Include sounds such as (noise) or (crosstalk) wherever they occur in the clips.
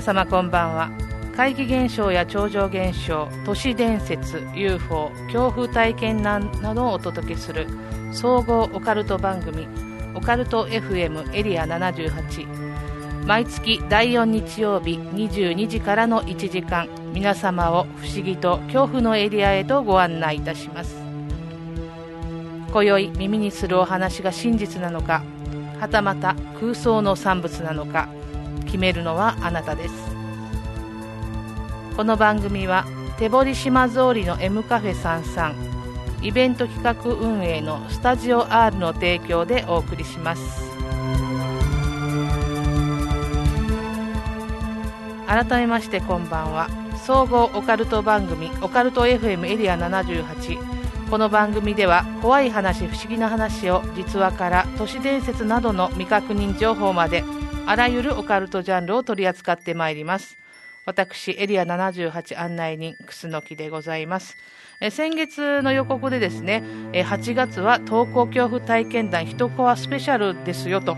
皆様こんばんは。怪奇現象や超常現象都市伝説 UFO 恐怖体験談などをお届けする総合オカルト番組オカルト FM エリア78毎月第4日曜日22時からの1時間皆様を不思議と恐怖のエリアへとご案内いたします。今宵耳にするお話が真実なのかはたまた空想の産物なのか決めるのはあなたです。この番組は手堀島通りの M カフェ33イベント企画運営のスタジオ R の提供でお送りします。改めましてこんばんは。総合オカルト番組オカルト FM エリア78この番組では怖い話不思議な話を実話から都市伝説などの未確認情報まであらゆるオカルトジャンルを取り扱ってまいります。私エリア78案内人楠木でございます。え先月の予告でですねえ8月は登校恐怖体験談一コアスペシャルですよと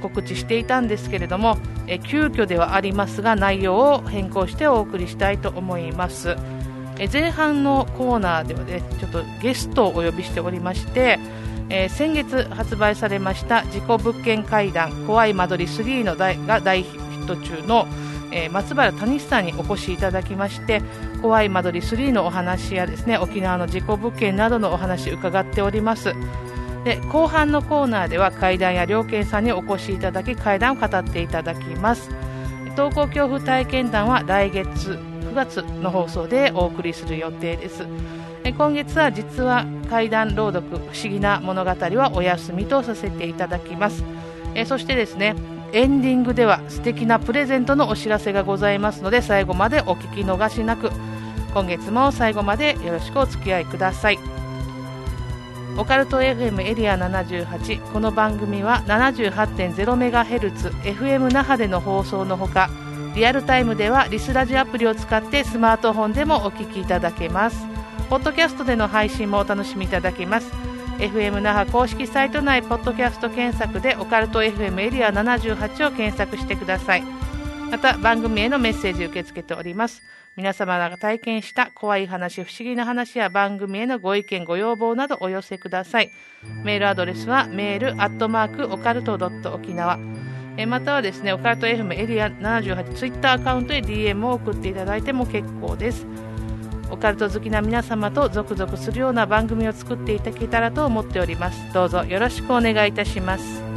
告知していたんですけれどもえ急遽ではありますが内容を変更してお送りしたいと思います。え前半のコーナーではねちょっとゲストをお呼びしておりましてえー、先月発売されました「事故物件会談怖い間取り3」のが大ヒット中の、えー、松原谷さんにお越しいただきまして怖い間取り3のお話やですね沖縄の事故物件などのお話伺っております。で後半のコーナーでは会談や両県さんにお越しいただき会談を語っていただきます。登校恐怖体験談は来月9月の放送でお送りする予定です。今月は実は怪談朗読不思議な物語はお休みとさせていただきます。えそしてですねエンディングでは素敵なプレゼントのお知らせがございますので最後までお聞き逃しなく今月も最後までよろしくお付き合いください。オカルト FM エリア78この番組は 78.0MHz FM 那覇での放送のほかリアルタイムではリスラジアプリを使ってスマートフォンでもお聞きいただけます。ポッドキャストでの配信もお楽しみいただけます。FM 那覇公式サイト内ポッドキャスト検索でオカルト FM エリア78を検索してください。また番組へのメッセージ受け付けております。皆様が体験した怖い話不思議な話や番組へのご意見ご要望などお寄せください。メールアドレスはメールアットマークオカルトドット沖縄。またはですねオカルト FM エリア78ツイッターアカウントへ DM を送っていただいても結構です。オカルト好きな皆様と続々するような番組を作っていただけたらと思っております。どうぞよろしくお願いいたします。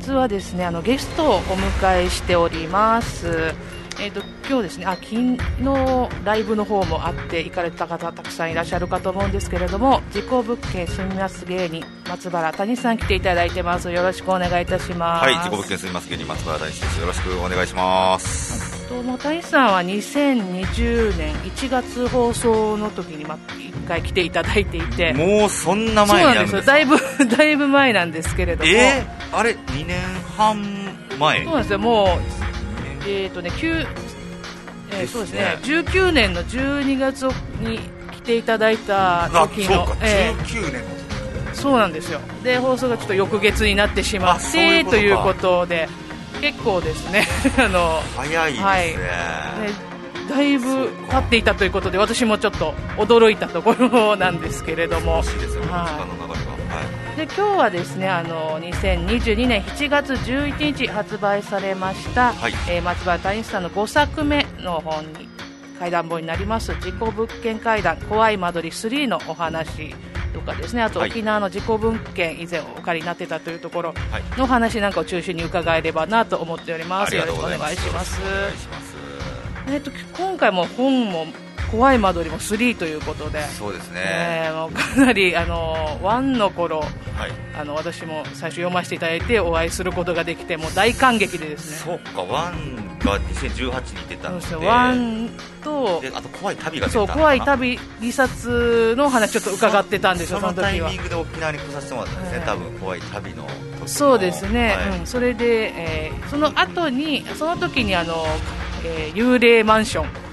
月はですねあのゲストをお迎えしております。えーと、今日ですねあ昨日ライブの方もあって行かれた方たくさんいらっしゃるかと思うんですけれども事故物件住みます芸人松原谷さん来ていただいてます。よろしくお願いいたします。はい事故物件住みます芸人松原谷です。よろしくお願いします。とも谷さんは2020年1月放送の時にま1回来ていただいていて。もうそんな前になるんですだいぶだいぶ前なんですけれども。えー、あれ2年半前？そうなんですよもうえっ、ー、とね、9えー、そうですね、19年の12月に来ていただいた時の、えー、19年そうなんですよ。で放送がちょっと翌月になってしまってということで、結構ですね。(laughs) あの早いですね。はい、ねだいぶ経っていたということで私もちょっと驚いたところなんですけれども。はいで今日はですねあの2022年7月11日発売されました、はい、えー、松原谷さんの5作目の本に怪談本になります「事故物件怪談怖い間取り3」のお話とかですねあとはい。沖縄の自己文献以前お借りになってたというところはい。の話なんかを中心に伺えればなと思っております。よろしくお願いします。よろしくお願いします。えっと今回も本も怖い間取りも3ということで、そうですね、えーもうかなりあの1の頃はい。あの私も最初読ませていただいてお会いすることができてもう大感激でですね。そうかワンが2018に出たので。そうですよ1とであと怖い旅がそう怖い旅離殺の話ちょっと伺ってたんですよその時は。そのタイミングで沖縄に来させてもらったんですね、ええ多分怖い旅の。そうですね、はい。うん、それで、えーその後にその時にあの、えー幽霊マンション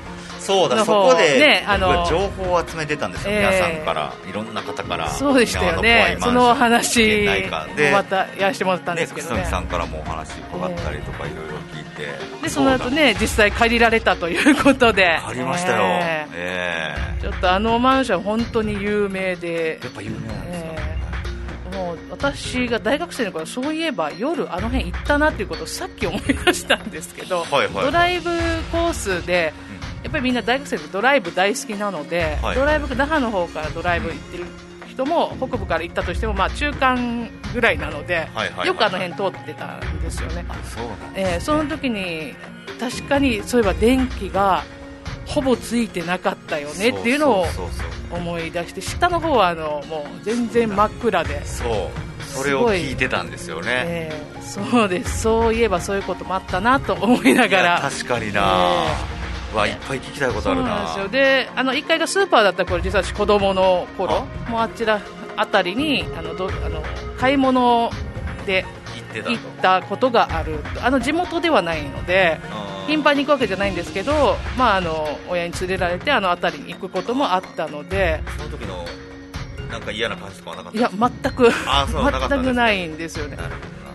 そうだそこで、ねあの情報を集めてたんですよ、ええ。皆さんからいろんな方からそうでしたよね。その話もでまたやらせてもらったんですけどね。楠木さんからもお話伺ったりとかいろいろ聞いて、でその後ね実際借りられたということで。ありましたよ、ええ。ーちょっとあのマンション本当に有名で。えやっぱ有名なんですよ、えもう私が大学生の頃そういえば夜あの辺行ったなっていうことをさっき思い出したんですけど、はいはい。ドライブコースでやっぱりみんな大学生でドライブ大好きなので、はい。ドライブ那覇の方からドライブ行ってる人も北部から行ったとしてもまあ中間ぐらいなので、よくあの辺通ってたんですよね、あそえーその時に確かにそういえば電気がほぼついてなかったよねっていうのを思い出して下の方はあのもう全然真っ暗で、そう。それを聞いてたんですよね。えーそうです。そういえばそういうこともあったなと思いながら。確かにな、うわいっぱい聞きたいことそうあるな。なんですよ。であの1階がスーパーだった頃実は私子供の頃もうあちらあたりにあのどあの買い物で行ってたことがある。あの地元ではないのでうん頻繁に行くわけじゃないんですけど、まあ、あの親に連れられてあの辺りに行くこともあったのでその時のなんか嫌な感じとかはなかったいや全く。全くないんですよね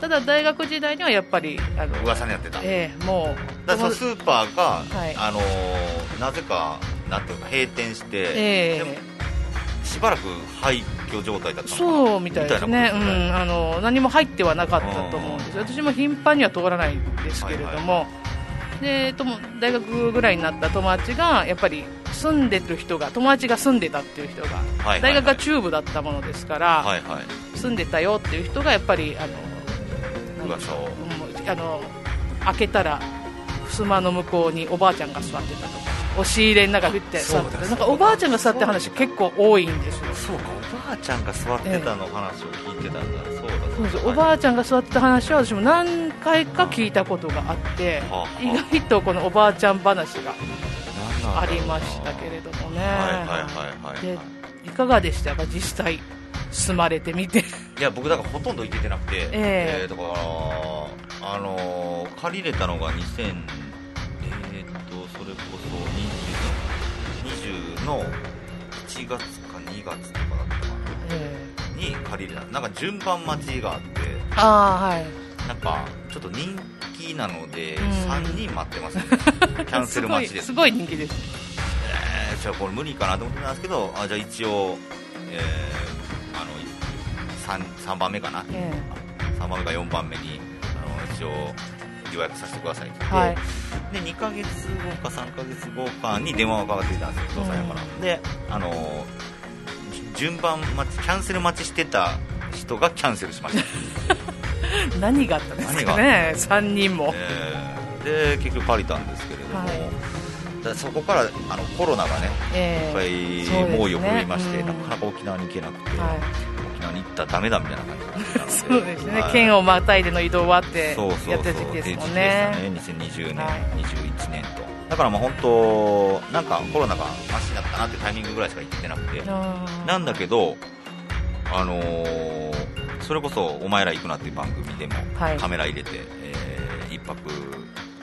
ただ大学時代にはやっぱりあの噂になってた、ええもうだからスーパーが、はい。あのーなぜかなんていうか閉店して、ええ。でもしばらく廃墟状態だったそうみたいですね。みたいなことうん、あの何も入ってはなかったと思うん。です私も頻繁には通らないんですけれども、でとも大学ぐらいになった友達がやっぱり住んでる人が友達が住んでたっていう人が、はいはい大学が中部だったものですから、はいはい。住んでたよっていう人がやっぱりあの噂をう。んあの開けたら襖の向こうにおばあちゃんが座ってたとか押し入れの中にって座ってたなんかおばあちゃんが座って話結構多いんですよ。そうかおばあちゃんが座ってたの話を聞いてたんだ、そうだそうですはいおばあちゃんが座ってた話は私も何回か聞いたことがあってはあ意外とこのおばあちゃん話がありましたけれどもね。はいはいはいはいでいかがでした？か実際住まれてみて。いや僕だからほとんど行けてなくて、ええ。だからあのー借りれたのが2000えー、っとそれこそ20 20の1月か2月とかだったかえなに借りれた。なんか順番待ちがあって。ーああはい。なんかちょっと人気なのでうん。3人待ってますね、(laughs) キャンセル待ちです。すごい人気です。えーじゃあこれ無理かなと思ってたんですけどあじゃあ一応、えー、3, 3番目かな？え3番目か4番目にあの一応予約させてください。って言って、はい。で2ヶ月後か3ヶ月後かに電話がかかってきたんですよ、お父さんやから、であのじ順番待ちキャンセル待ちしてた人がキャンセルしました、え (laughs) 何があったんですかね。3人も。えーで結局借りたんですけれども、はい。だそこからあのコロナがねえいっぱえい猛威を振るいまして、うん。なかなか沖縄に行けなくて、は沖縄に行ったらダメだみたいな感じそうですね、はい。県をまたいでの移動はってそうそうそう。やってる時期ですもんっていうね時期でしたね。2020年、はい21年と。だからまあ本当なんかコロナがマシになったなってタイミングぐらいしか行ってなくて。なんだけどあのーそれこそ「お前ら行くな」っていう番組でもはい。カメラ入れて、えー一泊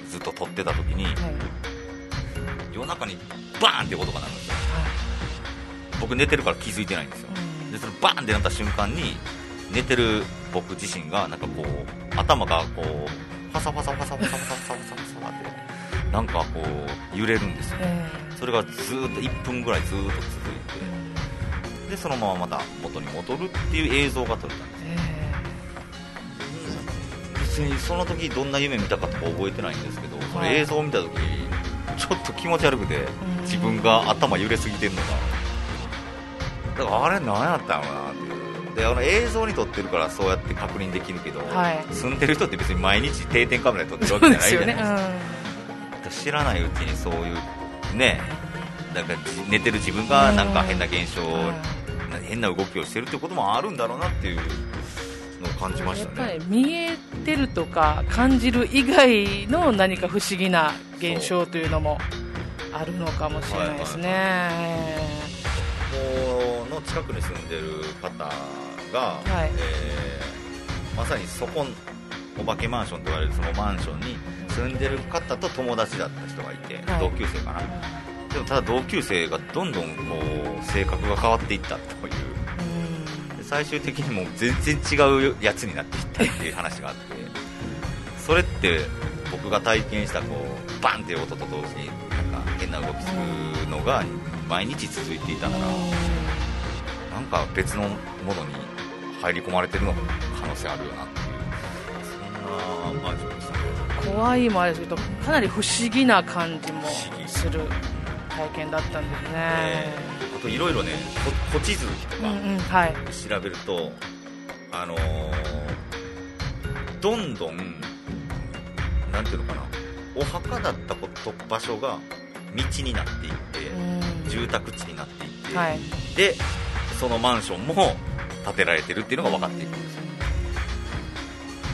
ずっと撮ってた時にはい。夜中にバーンって音が鳴るんですよ。僕寝てるから気づいてないんですよ。うんでそのバーンってなった瞬間に寝てる僕自身がなんかこう頭がこうファサファサファサファサファサファサファサってなんかこう揺れるんですよ、それがずっと1分ぐらいずっと続いてでそのまままた元に戻るっていう映像が撮れたんですよ、別にその時どんな夢見たかとか覚えてないんですけどその映像を見た時ちょっと気持ち悪くて自分が頭揺れすぎてるのが。だからあれ何やったのかなっていう。であの映像に撮ってるからそうやって確認できるけど、はい。住んでる人って別に毎日定点カメラで撮ってるわけじゃないじゃないですか、知らないうちにそういうねなんかじ寝てる自分がなんか変な現象、うん。な変な動きをしてるってこともあるんだろうなっていうのを感じましやったぱねり見えてるとか感じる以外の何か不思議な現象というのもあるのかもしれないですね、ここの近くに住んでる方が、はい。えーまさにそこお化けマンションと言われるそのマンションに住んでる方と友達だった人がいて、はい。同級生かな。でもただ同級生がどんどんこう性格が変わっていったという。で最終的にもう全然違うやつになっていったっていう話があってそれって僕が体験したこうバンっていう音と同時になんか変な動きするのが毎日続いていたから、なんか別のものに入り込まれてるの可能性あるよなっていうそんなマンションでしたね怖いもあれですけどかなり不思議な感じもする体験だったんですね、あといろいろねこ古地図とかうんうんはい調べると、あのーどんどんなんていうのかなお墓だったこと場所が道になっていって、うん。住宅地になっていって、はい。でそのマンションも建てられてるっていうのが分かっていくんですよ。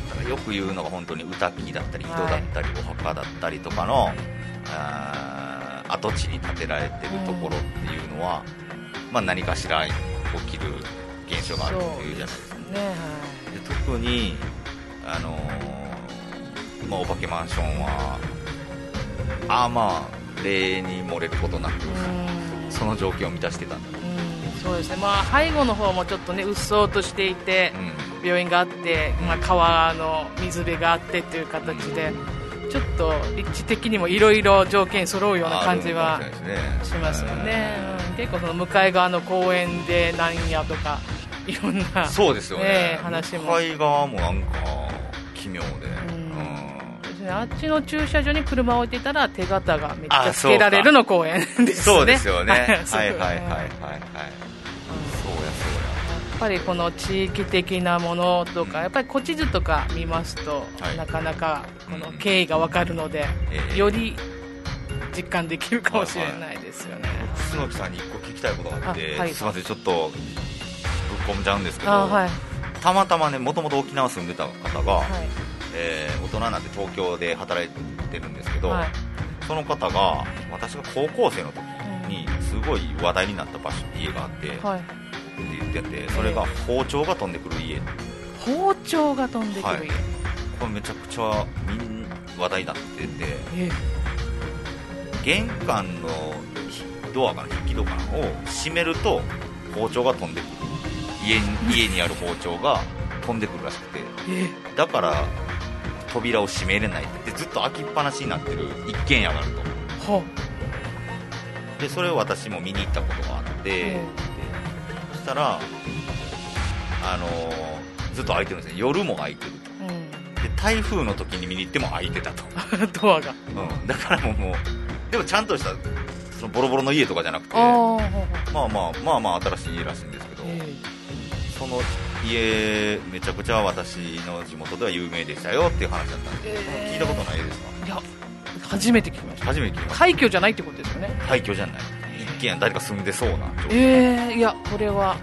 だからよく言うのが本当に歌木だったり井戸だったり、お墓だったりとかのあー跡地に建てられてるところっていうのは、まあ、何かしら起きる現象があるっていうじゃないですか。ねで特に、あのーまあ、お化けマンションはああまあ例に漏れることなく、その条件を満たしてたんだうんそうですね。まあ背後の方もちょっとねうっそうとしていて、う病院があって、まあ、川の水辺があってという形で、ちょっと立地的にもいろいろ条件揃うような感じはしますよね、うん。結構その向かい側の公園でなんやとか (laughs) いろんなそうですよね。ね話も。向かい側もなんか奇妙で、あっちの駐車場に車を置いてたら手形がめっちゃあつけられるの公園ですね。そうですよね。(laughs) はいはいはいはいはいぱりこの地域的なものとか、やっぱり古地図とか見ますと、はい。なかなかこの経緯がわかるので、ええ。より実感できるかもしれないですよね。そうや楠木さんに一個聞きたいことがあってあはい。すいませんちょっとぶっ込んじゃうんですけど、あはい。たまたまねもともと沖縄住んでた方が、はい。えー大人になって東京で働いてるんですけど、はい。その方が私が高校生の時にすごい話題になった場所家があって、言っててそれが包丁が飛んでくる家。包丁が飛んでくる家、はい。これめちゃくちゃみん話題になっててえ玄関のドアかな引き戸かなを閉めると包丁が飛んでくる。家に家にある包丁が飛んでくるらしくて。えだから扉を閉めれないってずっと開きっぱなしになってる一軒家があると。はでそれを私も見に行ったことがあって、したらあのーずっと開いてるんですね。夜も開いてると。うん。で台風の時に見に行っても開いてたと、(laughs) ドアが。うん、だからもうもうでもちゃんとしたそのボロボロの家とかじゃなくてあまあまあまあまあ新しい家らしいんですけど、えその家めちゃくちゃ私の地元では有名でしたよっていう話だったんで、え聞いたことないですか？えいや初めて聞きました。初めて聞きました。廃墟じゃないってことですよね。廃墟じゃない家誰か住んでそうな状態ええいやこれは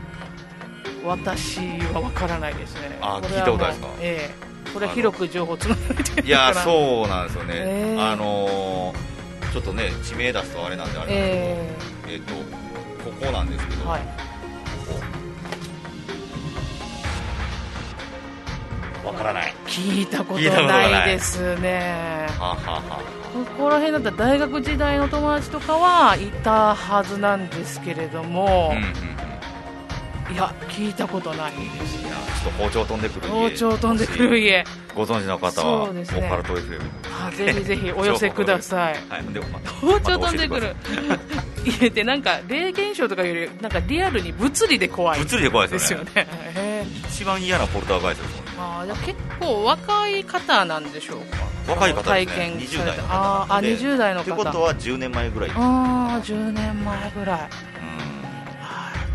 私は分からないですね。あ聞いたことないですか？ええ。これは広く情報つながれてるいやうそうなんですよね、えー。あのーちょっとね地名出すとあれなんであれなんですけど、ええっ、とここなんですけど、えはい。わからない。聞いたことないですね。はあ、はあはここら辺だったら大学時代の友達とかはいたはずなんですけれどもいや聞いたことないですいやちょっと包丁飛んでくる家。包丁飛んでくる家。ご存知の方は、そうですね。オカルト FM あぜひぜひ (laughs) お寄せください。はいでもまた包丁飛んでくまる (laughs) 家ってなんか霊現象とかよりなんかリアルに物理で怖い物理で怖いでですすよね。(laughs) 一番嫌なポルターガイストですあーじゃあ結構若い方なんでしょうか？若い方ですね。体験20され代の方たあーあで20代のって方ことは10年前ぐらいうんああ10年前ぐらい。だ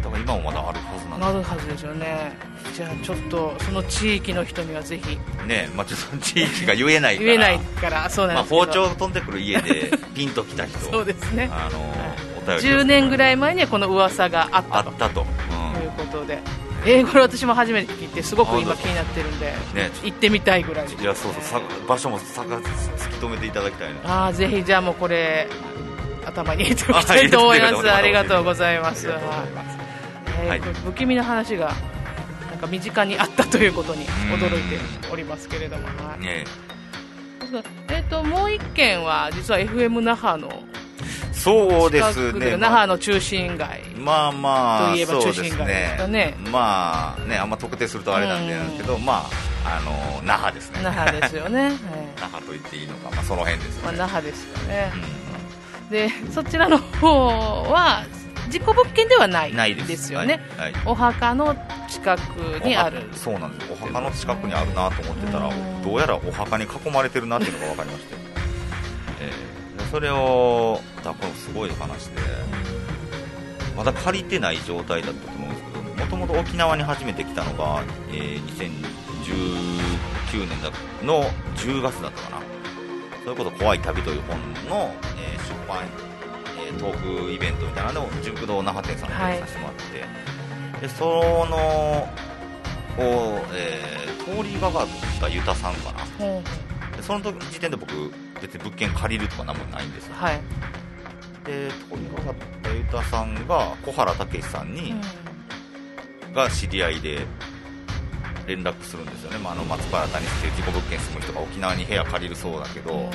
だから今もまだあるはずなんなるはずですよね。じゃあちょっとその地域の人にはぜひ。ねまあ、ちょっと地域が言えないから。言えないから。そうなんまあ、ですけど、包丁飛んでくる家で (laughs) ピンときた人。そうですね。あのお便りを。10年ぐらい前にはこの噂があったと。あったと、ということで、えーこれ私も初めて聞いてすごく今気になってるんでうん、ね行ってみたいぐらい。いやそうそうさ場所もさが突き止めていただきたいな。ああぜひじゃあもうこれ (laughs) 頭に入れておきたいと思います。ありがとうございます。はい。不気味な話がなんか身近にあったということに驚いておりますけれども、はい。ねえ。ー、ともう一件は実は FM 那覇のそうですね。那覇の中心街まあまあといえばそう中心街ですかね。まあねあんま特定するとあれなんですけど、まああの那覇ですね。那覇ですよね、え (laughs) 那覇と言っていいのか、まあ、その辺ですーまあ、那覇ですよね、うでそちらの方は事故物件ではないんないです。よね、はい。はい。お墓の近くにある。そうなんです。お墓の近くにあるなと思ってたらうん。どうやらお墓に囲まれてるなっていうのが分かりまして、(laughs) えーでそれをだこれすごい話でまだ借りてない状態だったと思うんですけどもともと沖縄に初めて来たのが、えー2019年だの10月だったかな。それこそ「怖い旅」という本の、えー出版、えートークイベントみたいなのを純駆堂那覇店さんではいさせてもらって、でそのを、えー通りがかったユタさんかな。ほでその時時点で僕別に物件借りるとかなんもないんですよ。うはい、で通りがかったユタさんが小原武史さんに、が知り合いで連絡するんですよね、まあ、あの松原谷っていう事故物件住む人が沖縄に部屋借りるそうだけど、うん。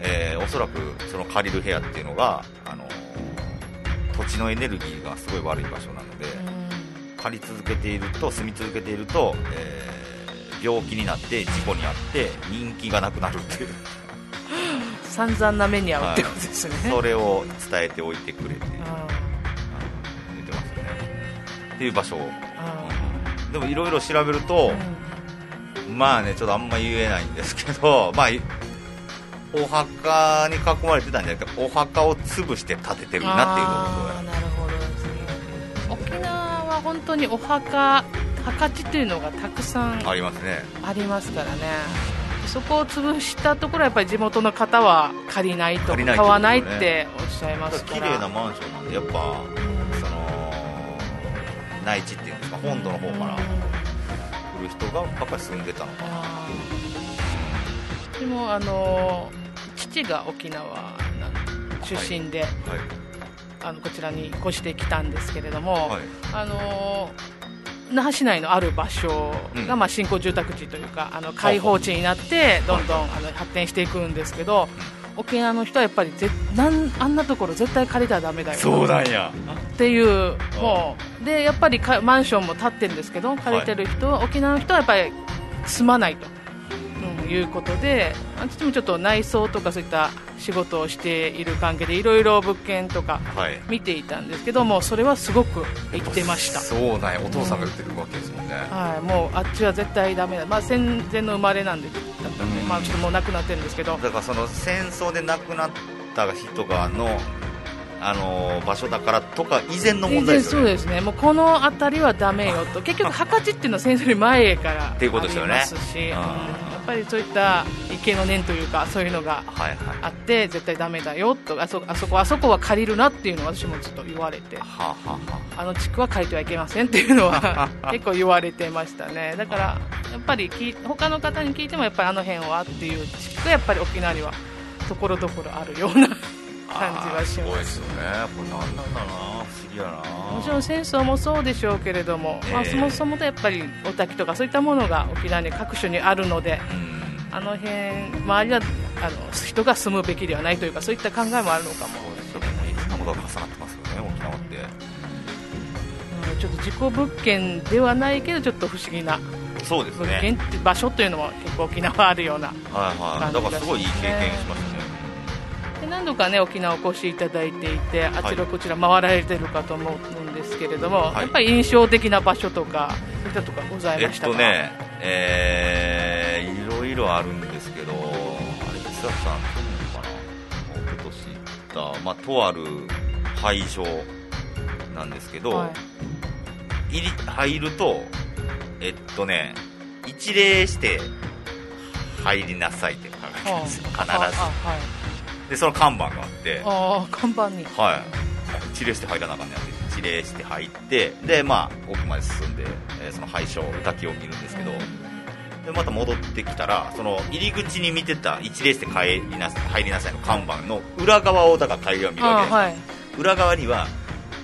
えーおそらくその借りる部屋っていうのが、あの土地のエネルギーがすごい悪い場所なので、借り続けていると住み続けていると、えー病気になって事故に遭って人気がなくなるっていう散々な目に遭うってことですね、それを伝えておいてくれってあ言ってますよね。っていう場所を、うん。でもいろいろ調べるとー、まあねちょっとあんま言えないんですけど (laughs) まあいお墓に囲まれてたんじゃなくてお墓を潰して建ててるなっていうことあーなるほど。ですね沖縄は本当にお墓墓地っていうのがたくさんありますね。ありますからねそこを潰したところはやっぱり地元の方は借りないと買わないっっておっしゃいますから。綺麗なマンションなんでやっぱその内地っていうんですか本土の方から。来る人がばっかり住んでたのかな。でもあの父が沖縄出身で、はい。あのこちらに越してきたんですけれども、はい。あの那覇市内のある場所が、まあ、新興住宅地というかあの開放地になってどんどんあの発展していくんですけど、沖縄の人はやっぱりぜなんあんなところ絶対借りたらだめだよそうなんやっていうもうでやっぱりかマンションも建ってるんですけど借りてる人は、沖縄の人はやっぱり住まないと、いうことであ父もちょっと内装とかそういった仕事をしている関係でいろいろ物件とかはい。見ていたんですけどもそれはすごく言ってました。そうなんやお父さんが言ってるわけですもんね、はい、もうあっちは絶対ダメだ、まあ、戦前の生まれなんでだったんで、うん。まあ、ちょっともう亡くなってるんですけど。だからその戦争で亡くなった人がのあの場所だからとか以前の問題ですよね。そうですね。もうこの辺りはダメよと。(laughs) 結局墓地っていうのは戦争より前からっていうことですよね。ありますし、うんぱりそういった池の念というかそういうのがはいはい。あって絶対ダメだよとあそあそこあそこは借りるなっていうのを私もずっと言われて。はあ、はあはあ。の地区は借りてはいけませんっていうのは (laughs) 結構言われてましたね。だからやっぱり聞い他の方に聞いてもやっぱりあの辺はっていう地区がやっぱり沖縄にはところどころあるような感じはしす。ごいまですすよねこれ何なんだろうな。不思議やな。もちろん戦争もそうでしょうけれども、まあ、ええそもそもとやっぱりお滝とかそういったものが沖縄に各所にあるのでうんあの辺周りはあの人が住むべきではないというかそういった考えもあるのかも。そうですよねいろん。なことが重なってますよね沖縄ってうんちょっと事故物件ではないけどちょっと不思議な。そうですね。場所というのも結構沖縄あるようなはいはい。だからすごいいい経験しました何度かね沖縄お越しいただいていてあちらこちら回られてるかと思うんですけれども、はい。やっぱり印象的な場所とかそういったとかございえっましたか、とねえー、いろいろあるんですけどあれ千崎さん去年かな？一昨年行ったまあとある会場なんですけど、はい。入り入るとえっとね一礼して入りなさいって書かれてるんですよ必ずでその看板があって。ああ看板に。はい。一礼して入らなあかんねやって一礼して入ってでまあ奥まで進んで、えーその拝所歌きを見るんですけど、でまた戻ってきたらその入り口に見てた一礼して帰りなさい入りなさいの看板の裏側をだから帰りは見るわけです、はい。裏側には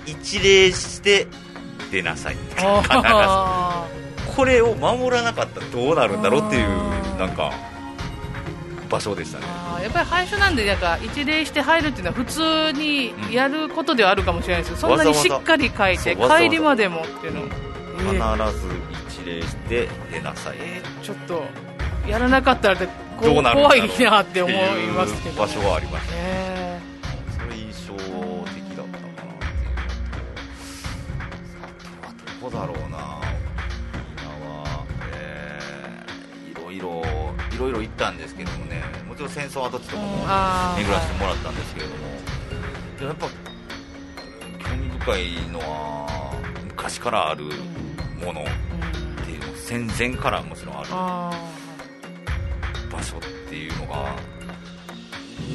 一礼して出なさい。って必ず。あこれを守らなかったらどうなるんだろうっていうなんか場所でしたね。やっぱり廃所なんでなんか一礼して入るっていうのは普通にやることではあるかもしれないですけど、そんなにしっかり書いて帰りまでもっていうの必ず一礼して出なさい。えーちょっとやらなかったらこうどうなる怖いなって思いますけど。っていう場所はありましたえそれ印象的だったかなっていう。あとはどこだろうなろいろいろ行ったんですけどもねもちろん戦争跡地とかも巡らせてもらったんですけれども、でもやっぱ興味深いのは昔からあるもの。っていうの戦前からもちろんあるあ場所っていうのが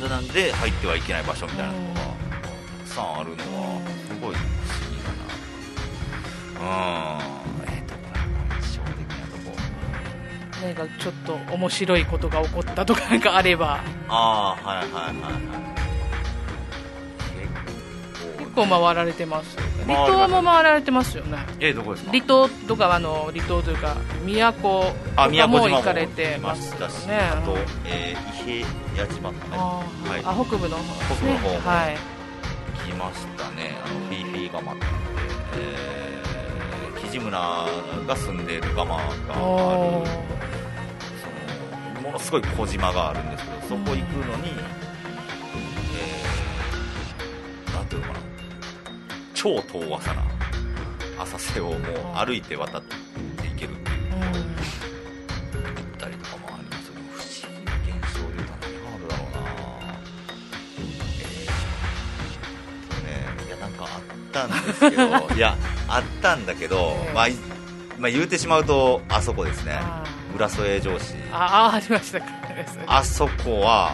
なんで入ってはいけない場所みたいなのがたくさんあるのはすごい不思議だな。うん何かちょっと面白いことが起こったとかなんかあれば。ああはいはいはい。はい結構回られてます離島も回られてますよね。えどこですか？離島とかあの離島というか宮古とあかも宮古島も行かれてまますしたし、よねあと、えー、伊平屋島かね。あーはい。あ北部の方ですね。北部の方もはい来ましたね。あのフィーフィーガマってえー、木地村が住んでいるガマがあるものすごい小島があるんですけどそこ行くのに、えー、なんていうのかな超遠浅な浅瀬をもう歩いて渡っていけるっていううん行ったりとかもありますけど不思議な現象で何があるだろうな。えーねいやなんかあったんですけど (laughs) いやあったんだけど、ええまあ、いまあ言うてしまうとあそこですね。あ浦添城市ああありましたか。あそこは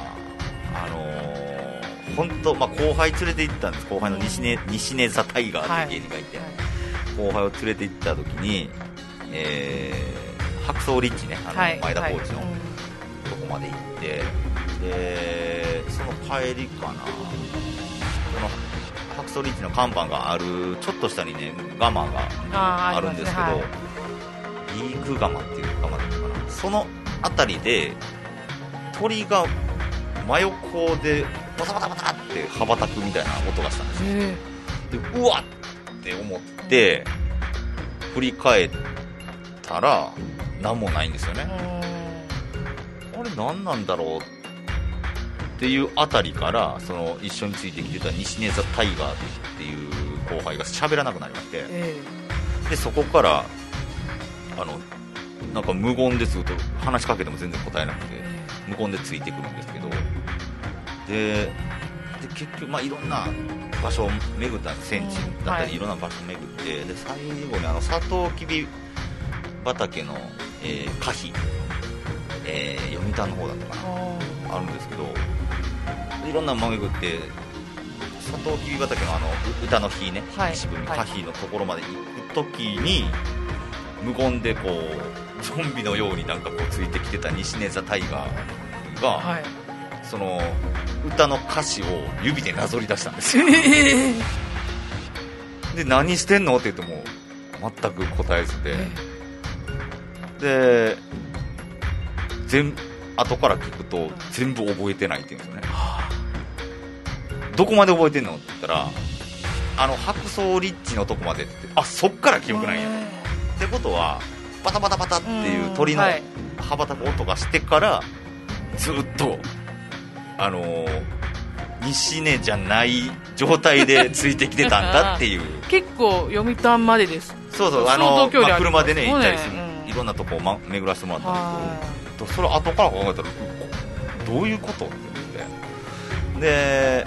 あのー、本当まあ後輩連れて行ったんです。後輩の西根,、西根ザタイガーっていう芸人がいて、後輩を連れて行った時に、えー、白草リッチねあの、はい前田コーチの、はい。とこまで行って。でその帰りかな。その白草リッチの看板があるちょっと下にねガマがあるんですけど、ありますねリークガマっていうガマだったかな。その辺りで鳥が真横でバタバタバタって羽ばたくみたいな音がしたんですよ。え。でうわっって思って振り返ったら何もないんですよね。えあれ何なんだろうっていうあたりからその一緒についてきてた西根ザ・タイガーっていう後輩が喋らなくなりまして。え。でそこからあのなんか無言でずっと話しかけても全然答えなくてえ無言でついてくるんですけど。でで結局、まあ、いろんな場所を巡った戦地だったり、はい。い、ろんな場所を巡ってで最後にあのサトウキビ畑の、えー可否、えー読谷の方だったかな。ああるんですけどいろんなの巡ってサトウキビ畑のあのう歌の日ね、はい。渋みはい。可否のところまで行く時に無言でこうゾンビのようになんかこうついてきてた西根ザ・タイガーが、はい。その歌の歌詞を指でなぞり出したんですよ。ええで何してんの？って言っても全く答えずで、で全後から聞くと全部覚えてないって言うんですよね。どこまで覚えてんの？って言ったらあの白草リッチのとこまでってあそっから記憶ないんや。ってことはバタバタバタっていう鳥のはい。羽ばたく音がしてからずっとあのー西根じゃない状態でついてきてたんだっていう。(laughs) 結構読谷までです。そうそうあ相のまあ車でね行ったりする、うん。いろんなとこを、ま、巡らせてもらったんはですけどそれ後から考えたらうどういうことって言って。で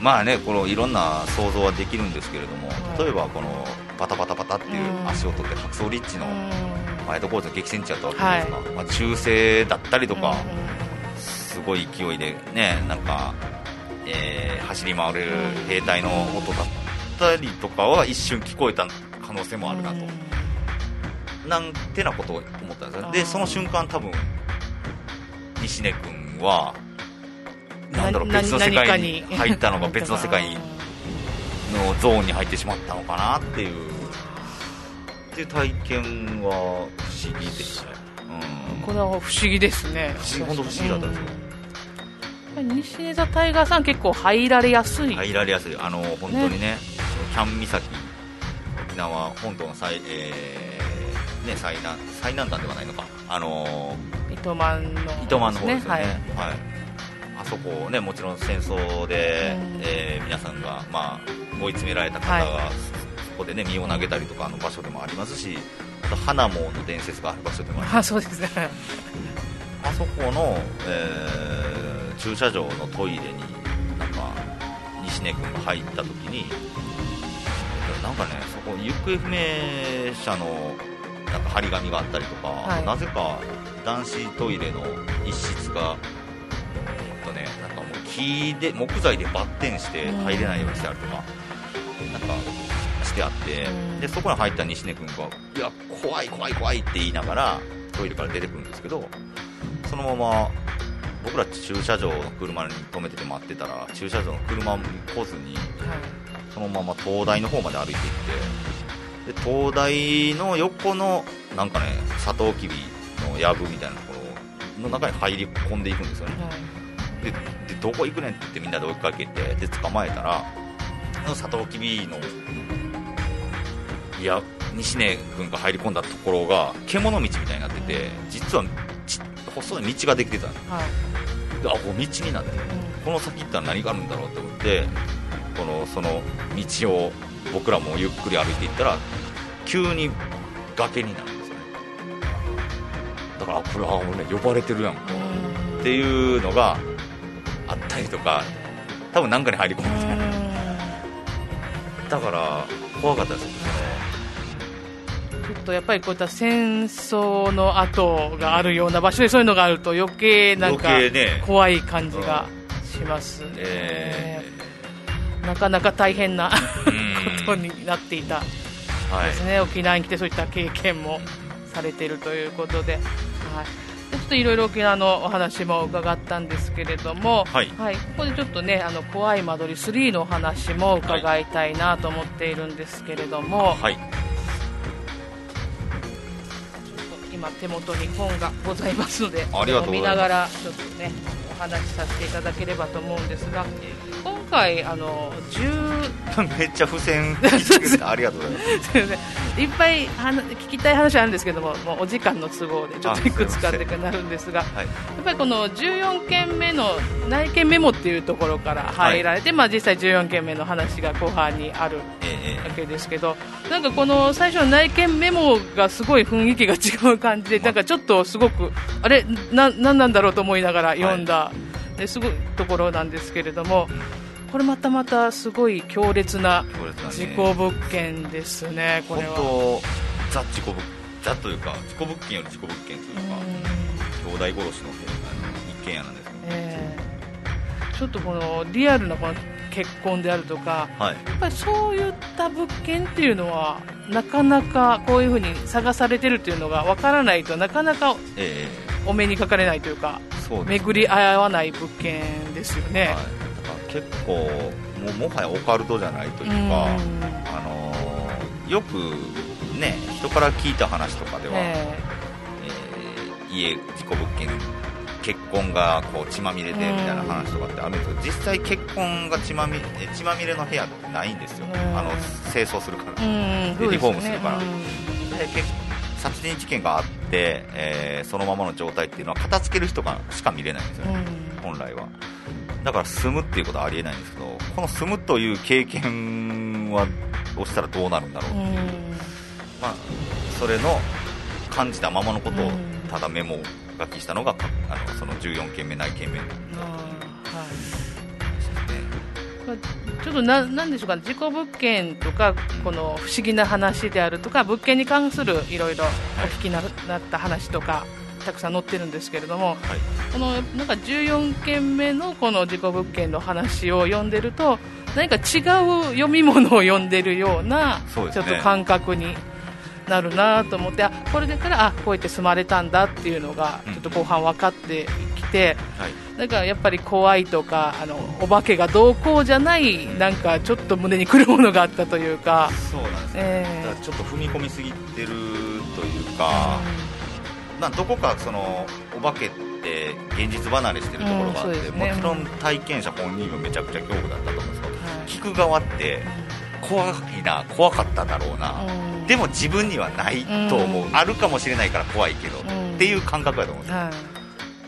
まあねこのいろんな想像はできるんですけれども、はい。例えばこのパタパタパタっていううん。足音って白装リッチのうん。前戸コーチの激戦地だったわけじゃない。ですか、まあ、中性だったりとか、うんすごい勢いでねなんか、えー走り回れる兵隊の音だったりとかは一瞬聞こえた可能性もあるなと、なんてなことを思ったんですよ。でその瞬間多分西根君はなんだろうな別の世界何に。入ったのが別の世界 (laughs) のゾーンに入ってしまったのかなっていう。っていう体験は不思議でしたね、うん、これは不思議ですね。本当不思議だったんですよ。うん西根座タイガーさん結構入られやすい、入られやすい。あの本当にねキャン岬沖縄本島の最,、えーね、最南最南端ではないのか。あの糸満の方糸満の方ですよね。はい。はい。あそこねもちろん戦争で、うんえー皆さんが、まあ、追い詰められた方が、はそこでね身を投げたりとかの場所でもありますしあと花門の伝説がある場所でもあります。あそうですね。あそこの、えー駐車場のトイレになんか西根君が入った時になんかねそこ行方不明者のなんか張り紙があったりとか、はい。なぜか男子トイレの一室がとねなんかもう木で木材でバッテンして入れないようにしてあるとか、なんかしてあって、うん。でそこに入った西根君が「いや怖い怖い怖い」って言いながらトイレから出てくるんですけどそのまま僕ら駐車場の車に止めてて待ってたら駐車場の車も来ずにそのまま東大の方まで歩いていってで東大の横のなんかねサトウキビの藪みたいなところの中に入り込んでいくんですよね。ででどこ行くねんって言ってみんなで追いかけてで捕まえたらサトウキビのいや西根君が入り込んだところが獣道みたいになってて実はち細い道ができてたの。はい。であこう道になってるこの先行ったら何があるんだろうと思ってこのその道を僕らもゆっくり歩いていったら急に崖になるんですよね。だからあこれは俺ね呼ばれてるやんうん。っていうのがたりとか多分なんかに入り込んでてだから怖かったですちょっとやっぱりこういった戦争の跡があるような場所でそういうのがあると余計なんか怖い感じがしますね、えなかなか大変なーことになっていたはい。ですね、沖縄に来てそういった経験もされているということで、はい、といろいろ沖縄のお話も伺ったんですけれども、はい。ここでちょっとねあの怖い間取り3のお話も伺いたいなと思っているんですけれども、はい。ちょっと今手元に本がございますのでありがとうございます。見ながらちょっとねお話しさせていただければと思うんですが今回あの10 (laughs) めっちゃ付箋 (laughs) ありがとうございます。すいっぱい話聞きたい話あるんですけどももうお時間の都合でちょっといくつかってなるんですがはい。やっぱりこの14件目の内見メモっていうところから入られて、まあ、実際14件目の話が後半にあるええわけですけどなんかこの最初の内見メモがすごい雰囲気が違う感じでなんかちょっとすごくあれななんなんだろうと思いながら読んだ、ですごいところなんですけれどもこれまたまたすごい強烈な事故物件ですねこ本れは。当ザ事故物ザというか事故物件より事故物件というかうん。兄弟殺しの一軒家なんですけど。えーちょっとこのリアルなこの結婚であるとかはい。やっぱりそういった物件っていうのはなかなかこういうふうに探されてるっていうのがわからないとなかなかえ。お目にかかれないというか巡り合わない物件ですよね。はい、だから結構もうもはやオカルトじゃないというか、うん。あのーよくね人から聞いた話とかでは、ええ。ー家事故物件結婚がこう血まみれでみたいな話とかってあるんですけど、実際結婚が血まみえ血まみれの部屋ってないんですよ、うん。あの清掃するから、でリフォームするから。うん。で結殺人事件があって、えーそのままの状態っていうのは片付ける人がしか見れないんですよね、本来は。だから住むっていうことはありえないんですけどこの住むという経験はをしたらどうなるんだろう、うんう。ん。まあ、それの感じたままのことをうん。ただメモ書きしたのがかあのその14件目内件目。ですねあー。はいちょっとななんでしょうか、事故物件とか、この不思議な話であるとか、物件に関するいろいろお聞きになった話とか、たくさん載ってるんですけれども、はい、このなんか14件目のこの事故物件の話を読んでると、何か違う読み物を読んでるような、ちょっと感覚になるなと思って、あこれでからあこうやって住まれたんだっていうのが、ちょっと後半分かってきて。うんはいだからやっぱり怖いとかあのお化けがどうこうじゃないなんかちょっと胸にくるものがあったというか。そうなんですね、えー、ちょっと踏み込みすぎてるというか、うん、などこかそのお化けって現実離れしてるところがあって、うん。ね、もちろん体験者本人はめちゃくちゃ恐怖だったと思うんですけど、はい、聞く側って怖いな怖かっただろうな、うん、でも自分にはないと思う、あるかもしれないから怖いけど、っていう感覚だと思うんですよ、はい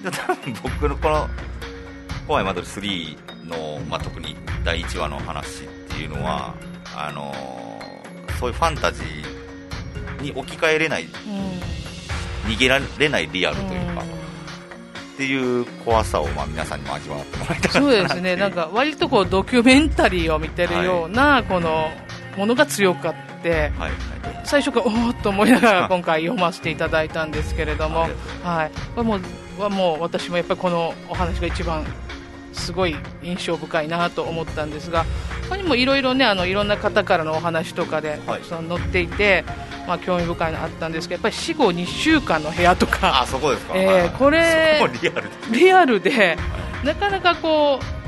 多分僕のこの「怖い間取り3の」まあ、特に第1話の話っていうのは、あのー、そういうファンタジーに置き換えれない、うん、逃げられないリアルというか、うん、っていう怖さをまあ皆さんにも味わってもらいたかったそうですね。なんか割とこうドキュメンタリーを見てるような、はい、このものが強かった。はいはい、最初からおおと思いながら今回読ませていただいたんですけれども、はい、これもはもう私もやっぱりこのお話が一番すごい印象深いなと思ったんですが他にもいろいろねあのいろんな方からのお話とかでたくさん載っていて、はい、まあ、興味深いのあったんですけどやっぱり死後2週間の部屋とか。あそこですか、えー、これリアルで、なかなかこう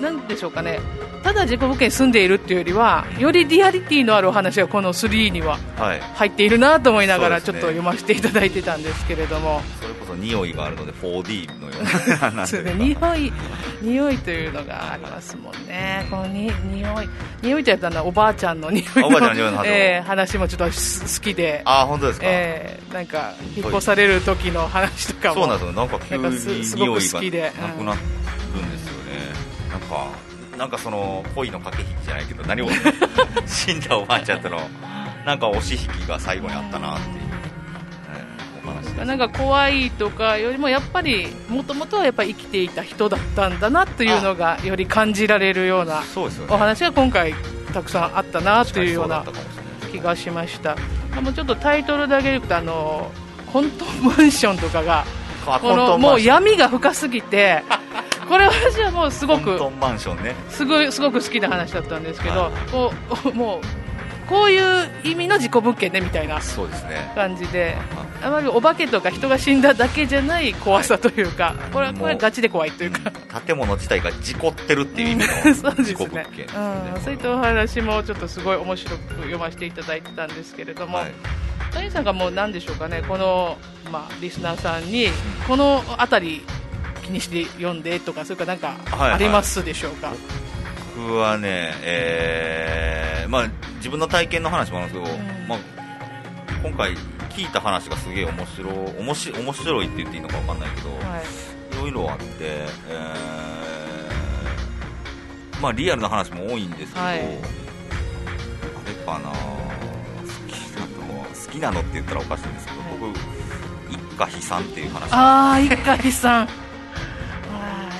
なんでしょうかね。ただ事故物件に住んでいるっていうよりはよりリアリティのあるお話がこの3には入っているなと思いながらちょっと読ませていただいてたんですけれども、それこそ匂いがあるので 4D のような。(laughs) そうね。匂い匂いというのがありますもんね。このに匂い。匂いとやったのおばあちゃんの匂いのの、えー、話もちょっと好きで。あ本当ですか、えー、なんか引っ越される時の話とかも。そうなんですよ。なんか急に匂いがなくなるんで。すよね、なんかなんかその恋の駆け引きじゃないけど何を (laughs) 死んだおばあちゃんとのなんか押し引きが最後にあったなっていう、お話なんか怖いとかよりもやっぱりもともとはやっぱ生きていた人だったんだなというのがより感じられるようなお話が今回たくさんあったなというような気がしました。もうちょっとタイトルだけでいくとあの本当マンションとかがこのもう闇が深すぎて (laughs) これ私はもうすごくマンションね。すごいすごく好きな話だったんですけど、はい、こうもうこういう意味の事故物件ねみたいな感じで、あまりお化けとか人が死んだだけじゃない怖さというか、はい、これはこれガチで怖いというか、建物自体が事故ってるっていう意味の (laughs) 事故物件、ね、うん、そういったお話もちょっとすごい面白く読ませていただいてたんですけれども、はい、谷さんがもう何でしょうかねこの、まあ、リスナーさんにこの辺り気にして読んでとか、それかなんかありますでしょうか、はいはい、僕はね、えーまあ、自分の体験の話もあるんですけど、うん、まあ、今回聞いた話がすげえ面白面白面白いって言っていいのか分かんないけど、はい、いろいろあって、えーまあ、リアルな話も多いんですけど、はい、あれかな好きなの好きなのって言ったらおかしいんですけど、僕一家悲惨っていう話。ああ一家悲惨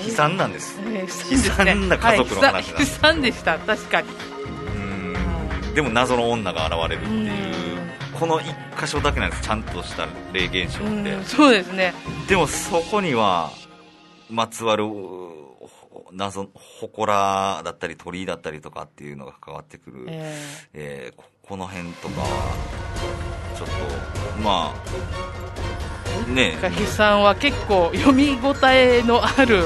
悲惨なんです、えー、悲惨な家族の話なんです、はい、悲惨でした。確かに。うん。でも謎の女が現れるっていう。この1箇所だけなんです。ちゃんとした霊現象って。そうですね。でもそこにはまつわる謎祠だったり鳥居だったりとかっていうのが関わってくる、えー、えー、この辺とかちょっとまあねさんは結構読み応えのある、はい、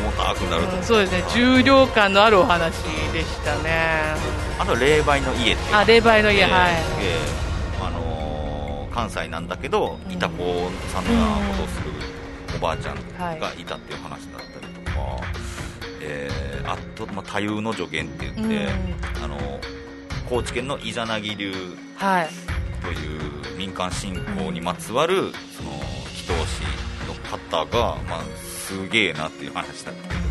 重たくなると、うん、そうですね重量感のあるお話でしたね。あと霊媒の家あ霊媒の家、はい、えー、あのー、関西なんだけどいた子さんなことをするおばあちゃんがい。たっていう話だったりとか、はい、えー、あと、まあ、多様の助言って言って、あの高知県のイザナギ流、はいという民間信仰にまつわるその祈祷師の方が、まあ、すげえなっていう話だったりとか、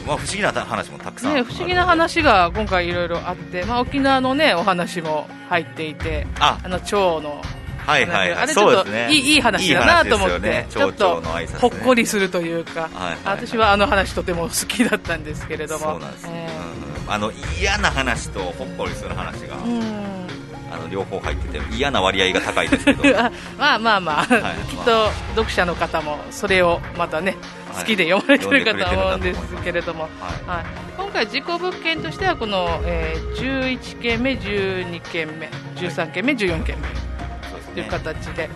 うん。まあ、不思議な話もたくさん、ね、不思議な話が今回いろいろあって、まあ、沖縄の、ね、お話も入っていてあ。の蝶のはいはいはい。あれちょっとね。いい,、いい話だなと思って、ね。ちょっとほっこりするというか、はいはい私はあの話とても好きだったんですけれども。そうなんです、えうん。うんあの嫌な話とほっこりする話が、ーうんあの両方入ってて嫌な割合が高いですけど。(laughs) あまあまあまあ、はいきっと読者の方もそれをまたね、はい。好きで読まれてるかと思うんですけれども、ははい、今回、事故物件としてはこの、えー11件目、12件目、13件目、14件目という形で、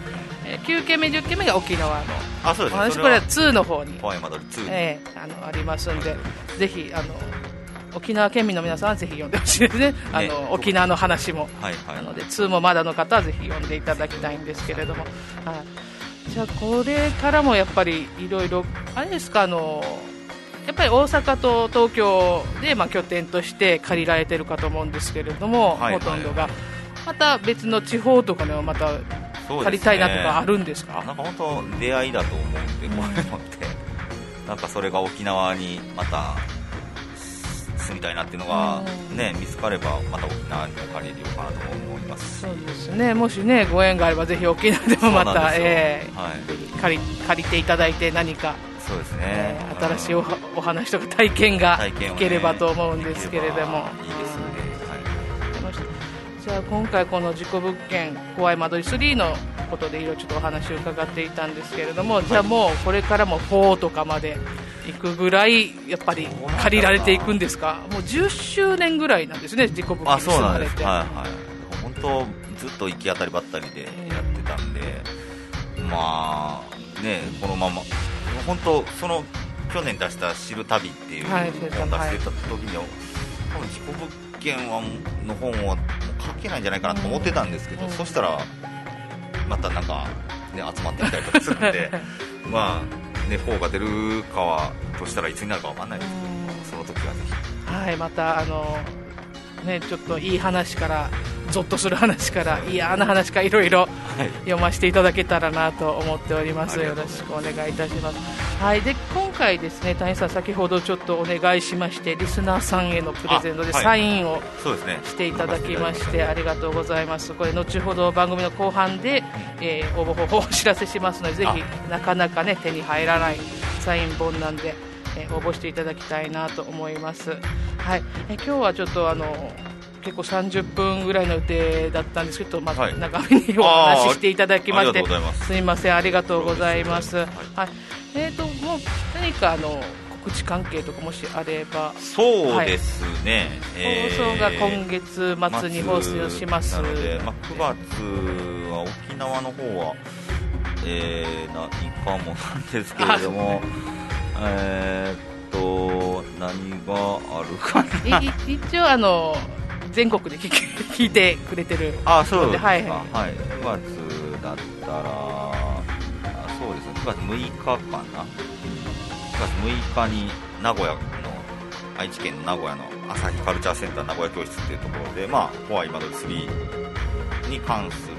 えー9件目、10件目が沖縄のあそうですね。お話、これは2の方に、怖い間取り2、えーあのありますんで、ぜひあの沖縄県民の皆さんはぜひ読んでほしいですね、(laughs) あの沖縄の話も。はいはい。なので2もまだの方はぜひ読んでいただきたいんですけれども、はい、じゃあこれからもやっぱりいろいろあれですかあのやっぱり大阪と東京でまあ拠点として借りられてるかと思うんですけれども、はいほとんどが。また別の地方とかでもまた借りたいなとかあるんですか？なんか本当出会いだと思うんで、こういうのってなんかそれが沖縄にまた住みたいなっていうのがうん。ね見つかればまた沖縄にも借りれようかなと思いますし。そうですね。もしねご縁があればぜひ沖縄でもまた、えーはい。借り借りていただいて何かそうですね。えー新しいおお話とか体験が聞ければと思うんですけれども、いいですね。うんじゃあ今回この事故物件怖い間取り3のことでいろいろちょっとお話を伺っていたんですけれども、じゃあもうこれからも4とかまで行くぐらいやっぱり借りられていくんですか？もう10周年ぐらいなんですね事故物件あそうなん住まれて。ですはい。はい本当ずっと行き当たりばったりでやってたんでまあねこのまま。本当その去年出した「知る旅」っていうはい本を出してた時には、多分事故物件はの本は書けないんじゃないかなと思ってたんですけど、うん。そしたらまたなんか、ね、集まってきたりとかするんで (laughs) まあね4が出るかはとしたらいつになるかわかんないですけどその時はぜひ。はい、またあの、ね、ちょっといい話からゾッとする話から嫌な話からいろいろはい。読ませていただけたらなと思っております。ありよがとうございます。ろしくお願いいたします。はい、で今回ですね、谷さん先ほどちょっとお願いしまして、リスナーさんへのプレゼントでサインをしていただきましてありがとうございます。これ後ほど番組の後半で、えー応募方法をお知らせしますので、ぜひなかなかね手に入らないサイン本なんで、えー応募していただきたいなと思います。はい、えー今日はちょっとあの結構30分ぐらいの予定だったんですけど、まあはい。長めにお話ししていただきましてす。すみません。ありがとうございます。はですい、えっ、ともう何かあの告知関係とかもしあれば。そうですね、えー放送が今月末に放送します。なので、まあ、9月は沖縄の方は、えー、何かもなんですけれども、えーっと、何があるかな。いい一応あの全国で聞いてくれてるあ、そうですか。ははいい、9月だったら、あそうですね、9月6日かな。9月6日に名古屋の、愛知県の名古屋の朝日カルチャーセンター名古屋教室っていうところで、まあ、怖い今時3に関する、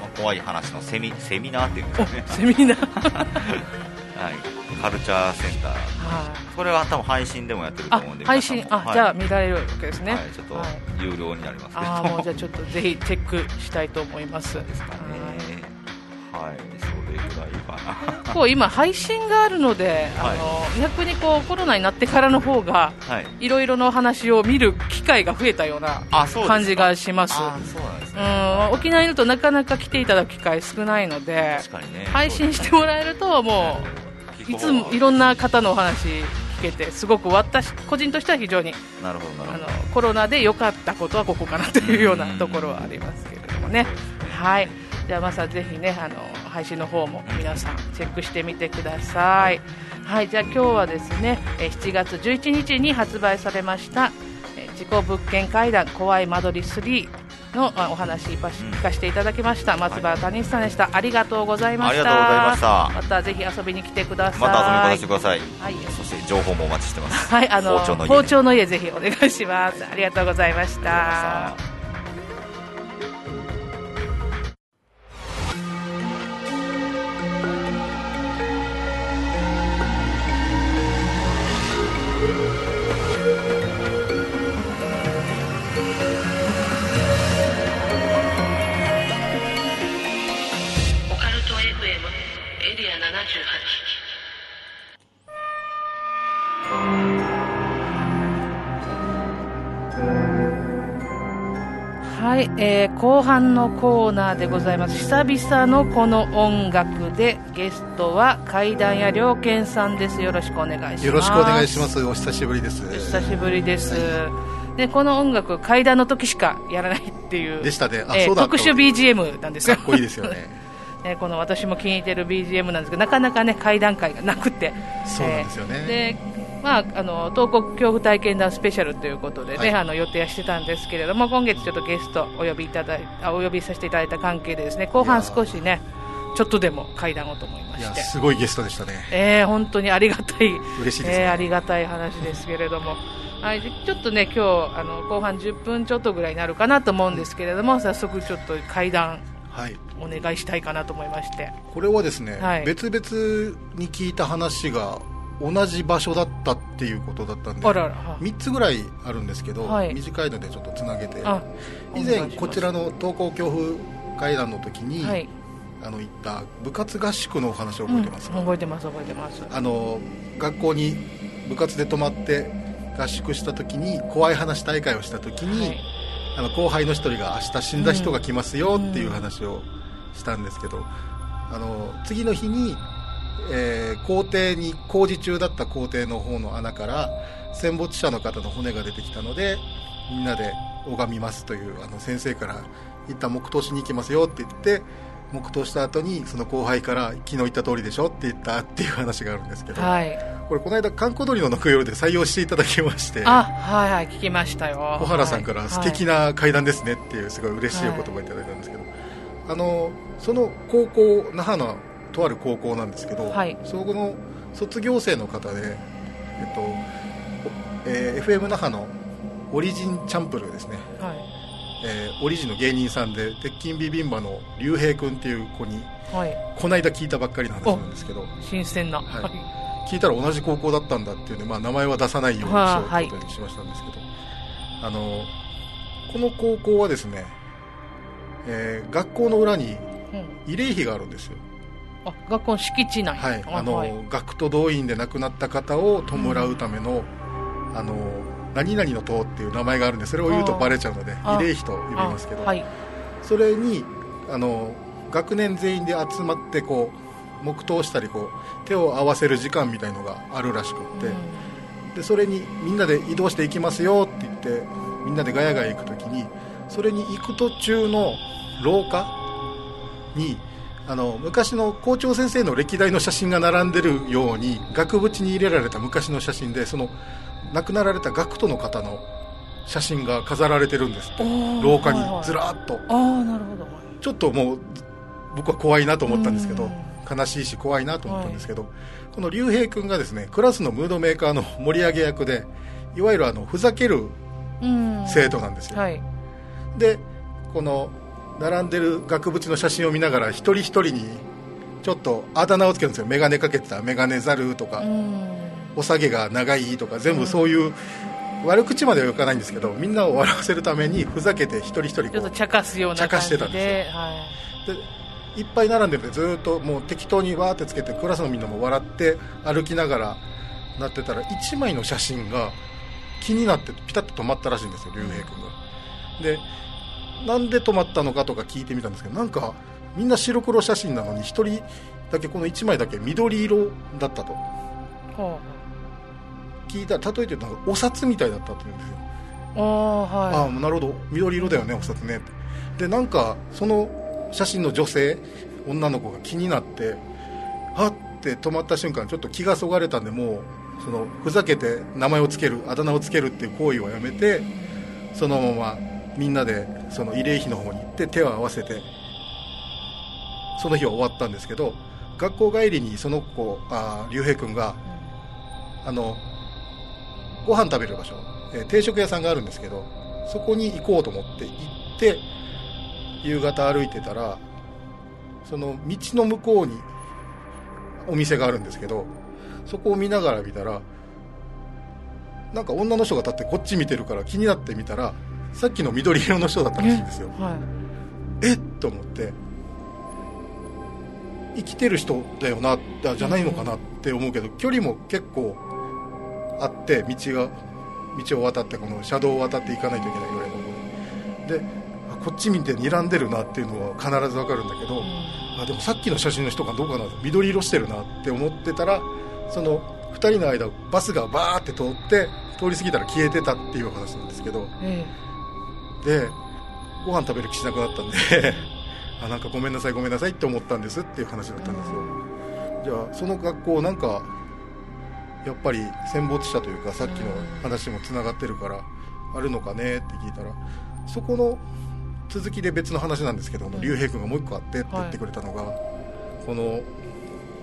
まあ、怖い話のセミセミナーっていうんですかね。(laughs) セミナー (laughs) はい。カルチャーセンター。はいこれは多分配信でもやってるとあ思うんで。配信あ、はいじゃあ見られるわけですねはい、ちょっとはい有料になりますけど。あーもうじゃあちょっとぜひチェックしたいと思いますですかね。はい、それぐらいかな。(laughs) こう今配信があるので、あの逆にこうコロナになってからの方がはい。いろいろなお話を見る機会が増えたような感じがしますあ、そうなんですうね。ん沖縄にいるとなかなか来ていただく機会少ないので確かにね。配信してもらえるともういつもいろんな方のお話聞けてすごく私個人としては非常になるほど、なあの。コロナで良かったことはここかなというようなところはありますけれどもね。はい。じゃあまさぜひねあの配信の方も皆さんチェックしてみてください。はい。じゃあ今日はですねえー7月11日に発売されましたえー事故物件会談怖い間取り3のあお話聞かせていただきました松原谷さんでした。ありがとうございました。ありがとうございましたまたぜひ遊びに来てください。また遊びに来てください。はい。そして情報もお待ちしてます。はい、あの包丁の家包丁の家ぜひお願いします。ありがとうございましたはい、えー、後半のコーナーでございます。久々のこの音楽でゲストは階段屋良健さんです。よろしくお願いします。よろしくお願いします。お久しぶりです。お久しぶりです、はいでこの音楽階段の時しかやらないっていう。でしたね。あ、えー、そうだ特殊 BGM なんですよ。かっこいいですよね。え (laughs) この私も気に入ってる BGM なんですけどなかなかね階段階がなくて。そうなんですよね、えー、でまあ、あの東国恐怖体験談スペシャルということでね、はい、あの予定はしてたんですけれども今月ちょっとゲストお呼びいただいあお呼びさせていただいた関係でですね後半少しねちょっとでも階段をと思いまして。すごいゲストでしたね。えー、本当にありがたい嬉しいです、ね、えー、ありがたい話ですけれども。はい、ちょっとね今日あの後半10分ちょっとぐらいになるかなと思うんですけれども早速ちょっと階段はい、お願いしたいかなと思いまして。これはですね、はい、別々に聞いた話が同じ場所だったっていうことだったんであらら3つぐらいあるんですけど、はい、短いのでちょっとつなげて以前こちらの登校恐怖会談の時に、はい、あの行った部活合宿のお話を覚えてます、うん、覚えてます覚えてます。あの学校に部活で泊まって合宿した時に怖い話大会をした時に、はい。あの後輩の一人が明日死んだ人が来ますよっていう話をしたんですけど、あの次の日に、えー、校庭に工事中だった校庭の方の穴から戦没者の方の骨が出てきたのでみんなで拝みますというあの先生から一旦黙祷しに行きますよって言って黙祷した後にその後輩から昨日言った通りでしょって言ったっていう話があるんですけど、はい、これこの間観光鳥の木曜で採用していただきましてあはいはい聞きましたよ。小原さんから素敵な階段ですねっていうすごい嬉しいお言葉いただいたんですけど、はい、あのその高校那覇のとある高校なんですけど、はい、そこの卒業生の方で、えっとえー、FM 那覇のオリジンチャンプルーですね、はい。えー、オリジンの芸人さんで鉄筋ビビンバの竜兵君っていう子に、はい、この間聞いたばっかりの話なんですけど。新鮮な、はい、聞いたら同じ高校だったんだっていうんで、まあ、名前は出さないようにしようということにしましたんですけど、あのこの高校はですね、えー、学校の裏に慰霊碑があるんですよ、あ学校の敷地内。はい。あの、はい、学徒動員で亡くなった方を弔うための、うん、あの何々の塔っていう名前があるんでそれを言うとバレちゃうので慰霊碑と呼びますけど、はい、それにあの学年全員で集まってこう黙祷したりこう手を合わせる時間みたいのがあるらしくって、でそれにみんなで移動していきますよって言ってみんなでガヤガヤ行く時にそれに行く途中の廊下にあの昔の校長先生の歴代の写真が並んでるように額縁に入れられた昔の写真でその亡くなられた学徒の方の写真が飾られてるんですって。廊下にずらっと、ああなるほど。ちょっともう僕は怖いなと思ったんですけど悲しいし怖いなと思ったんですけど、はい、この竜兵君がですねクラスのムードメーカーの盛り上げ役でいわゆるあのふざける生徒なんですよ、はい、でこの並んでる額縁の写真を見ながら一人一人にちょっとあだ名をつけるんですよ。眼鏡かけてた眼鏡ザルとかお下げが長いとか全部そういう、悪口まではいかないんですけどみんなを笑わせるためにふざけて一人一人ちょっと茶化すような茶化してたんですよ、はい、でいっぱい並んでてずっともう適当にわーってつけてクラスのみんなも笑って歩きながらなってたら1枚の写真が気になってピタッと止まったらしいんですよ竜兵君が。でなんで止まったのかとか聞いてみたんですけどなんかみんな白黒写真なのに1人だけこの1枚だけ緑色だったと、はあ。聞いた例えてなんかお札みたいだったって言うんですよ。ああはい。あなるほど。緑色だよねお札ね。でなんかその写真の女性女の子が気になってはって止まった瞬間ちょっと気がそがれたんでもうそのふざけて名前をつけるあだ名をつけるっていう行為をやめてそのままみんなでその慰霊碑の方に行って手を合わせてその日は終わったんですけど学校帰りにその子あ竜兵君があのご飯食べる場所、えー、定食屋さんがあるんですけどそこに行こうと思って行って夕方歩いてたらその道の向こうにお店があるんですけどそこを見ながら見たらなんか女の人が立ってこっち見てるから気になってみたらさっきの緑色の人だったらしいんですよ。え,、はい、えっと思って。生きてる人だよなじゃないのかなって思うけど距離も結構あって道が道を渡ってこの車道を渡っていかないといけないぐらいのでこっち見て睨んでるなっていうのは必ず分かるんだけど、あでもさっきの写真の人がどうかな緑色してるなって思ってたらその2人の間バスがバーって通って通り過ぎたら消えてたっていう話なんですけど、ええ、でご飯食べる気しなくなったんで (laughs) あなんかごめんなさいごめんなさいって思ったんですっていう話だったんですよ。じゃあその学校なんかやっぱり戦没者というかさっきの話もつながってるからあるのかねって聞いたらそこの続きで別の話なんですけど竜兵君がもう一個あってって言ってくれたのが、この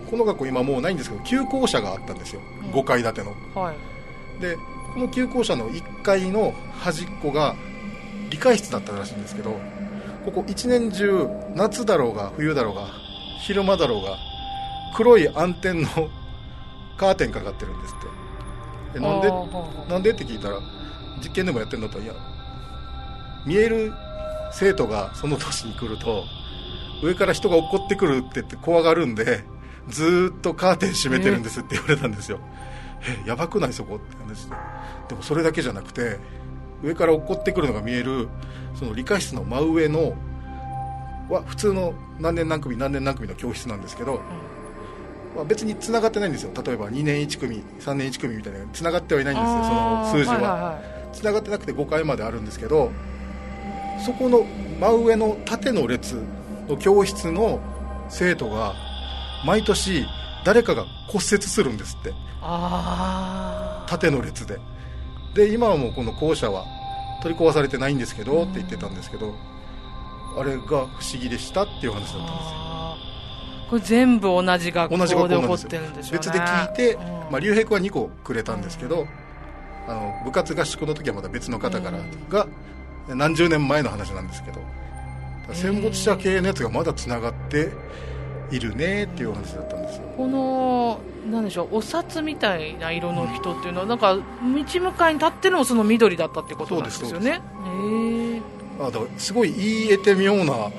この学校今もうないんですけど旧校舎があったんですよ、5階建ての、はい、でこの旧校舎の1階の端っこが理科室だったらしいんですけどここ一年中夏だろうが冬だろうが昼間だろうが黒い暗転のカーテンかかってるんですって。なんで？なんでって聞いたら実験でもやってるんだったらいや見える生徒がその年に来ると上から人が落っこってくるって言って怖がるんでずっとカーテン閉めてるんですって言われたんですよ、ええやばくない？そこ？って話で。でもそれだけじゃなくて上から落っこってくるのが見えるその理科室の真上のは普通の何年何組何年何組の教室なんですけど、まあ、別に繋がってないんですよ。例えば2年1組3年1組みたいな繋がってはいないんですよその数字は,、はいはいはい、繋がってなくて5階まであるんですけどそこの真上の縦の列の教室の生徒が毎年誰かが骨折するんですって。縦の列でで今はもうこの校舎は取り壊されてないんですけどって言ってたんですけどあれが不思議でしたっていう話だったんですよ。これ全部同じ学校で起こってるんですよ、ね、別で聞いて、うん、まあ、竜兵君は2個くれたんですけど、うん、あの部活合宿の時はまた別の方からが、何十年前の話なんですけど戦没者系のやつがまだつながっているねっていう話だったんですよ。このなんでしょうお札みたいな色の人っていうのはなんか道向かいに立ってるのもその緑だったってことなんですよね。へえあだからすごい言い得て妙な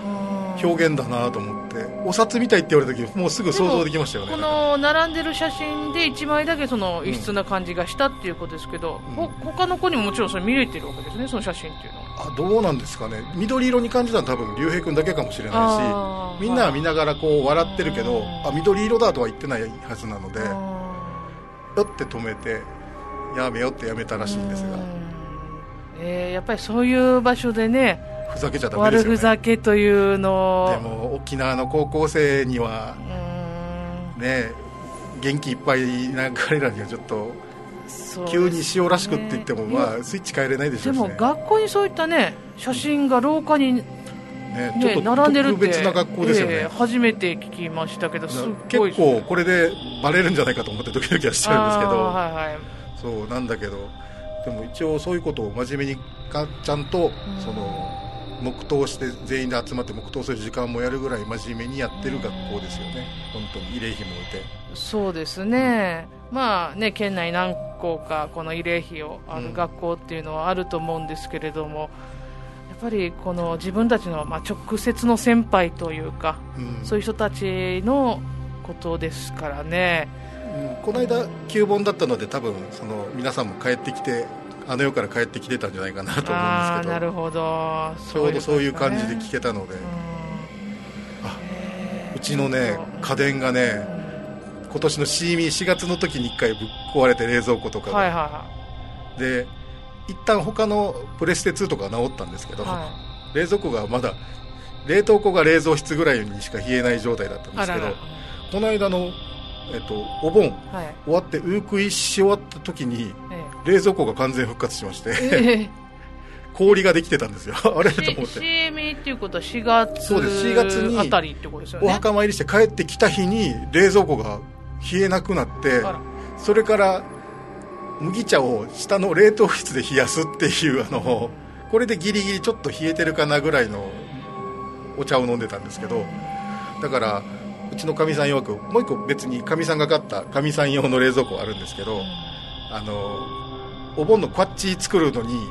表現だなと思ってお札みたいって言われた時もうすぐ想像できましたよね。この並んでる写真で1枚だけその異質な感じがしたっていうことですけど、うん、他の子にももちろんそれ見れてるわけですねその写真っていうのはあどうなんですかね。緑色に感じたのは多分竜兵君だけかもしれないしみんなは見ながらこう笑ってるけどあ緑色だとは言ってないはずなのでだって止めてやめよってやめたらしいんですが、えー、やっぱりそういう場所でねふざけちゃダメですよ、ね、悪ふざけというの。でも沖縄の高校生にはね元気いっぱいな彼らにはちょっと急に塩らしくって言っても、まあ、スイッチ変えれないでしょうし、ね、でも学校にそういったね写真が廊下にね、ちょっと並んでるって別な学校ですよね、えー、初めて聞きましたけど結構これでバレるんじゃないかと思ってドキドキはしちゃうんですけど、はいはい、そうなんだけど。でも一応そういうことを真面目にかちゃんとその黙祷して全員で集まって黙祷する時間もやるぐらい真面目にやってる学校ですよね、本当に慰霊碑もいて。そうですね、まあね県内何校かこの慰霊碑をある学校っていうのはあると思うんですけれども、やっぱりこの自分たちのまあ直接の先輩というか、うん、そういう人たちのことですからね。うん、この間、旧本だったので多分その皆さんも帰ってきてあの世から帰ってきてたんじゃないかなと思うんですけど。なるほど。ちょうどそういう感じで聞けたので、あうちのね家電がね今年のシーミー4月の時に1回ぶっ壊れて冷蔵庫とかが、はいはいはい、で一旦他のプレステ2とか治ったんですけど、はい、冷蔵庫がまだ冷凍庫が冷蔵室ぐらいにしか冷えない状態だったんですけどこの間のえっと、お盆、はい、終わってウークイし終わった時に、ええ、冷蔵庫が完全復活しまして、え、(laughs) 氷ができてたんですよ。あれと思って。CM っていうことは4月。そうです。4月にあたりってことですよね。お墓参りして帰ってきた日に冷蔵庫が冷えなくなってそれから麦茶を下の冷凍室で冷やすっていうあのこれでギリギリちょっと冷えてるかなぐらいのお茶を飲んでたんですけどだからうちのかみさん曰くもう一個別にかみさんが買ったかみさん用の冷蔵庫あるんですけど、あのお盆のこっち作るのに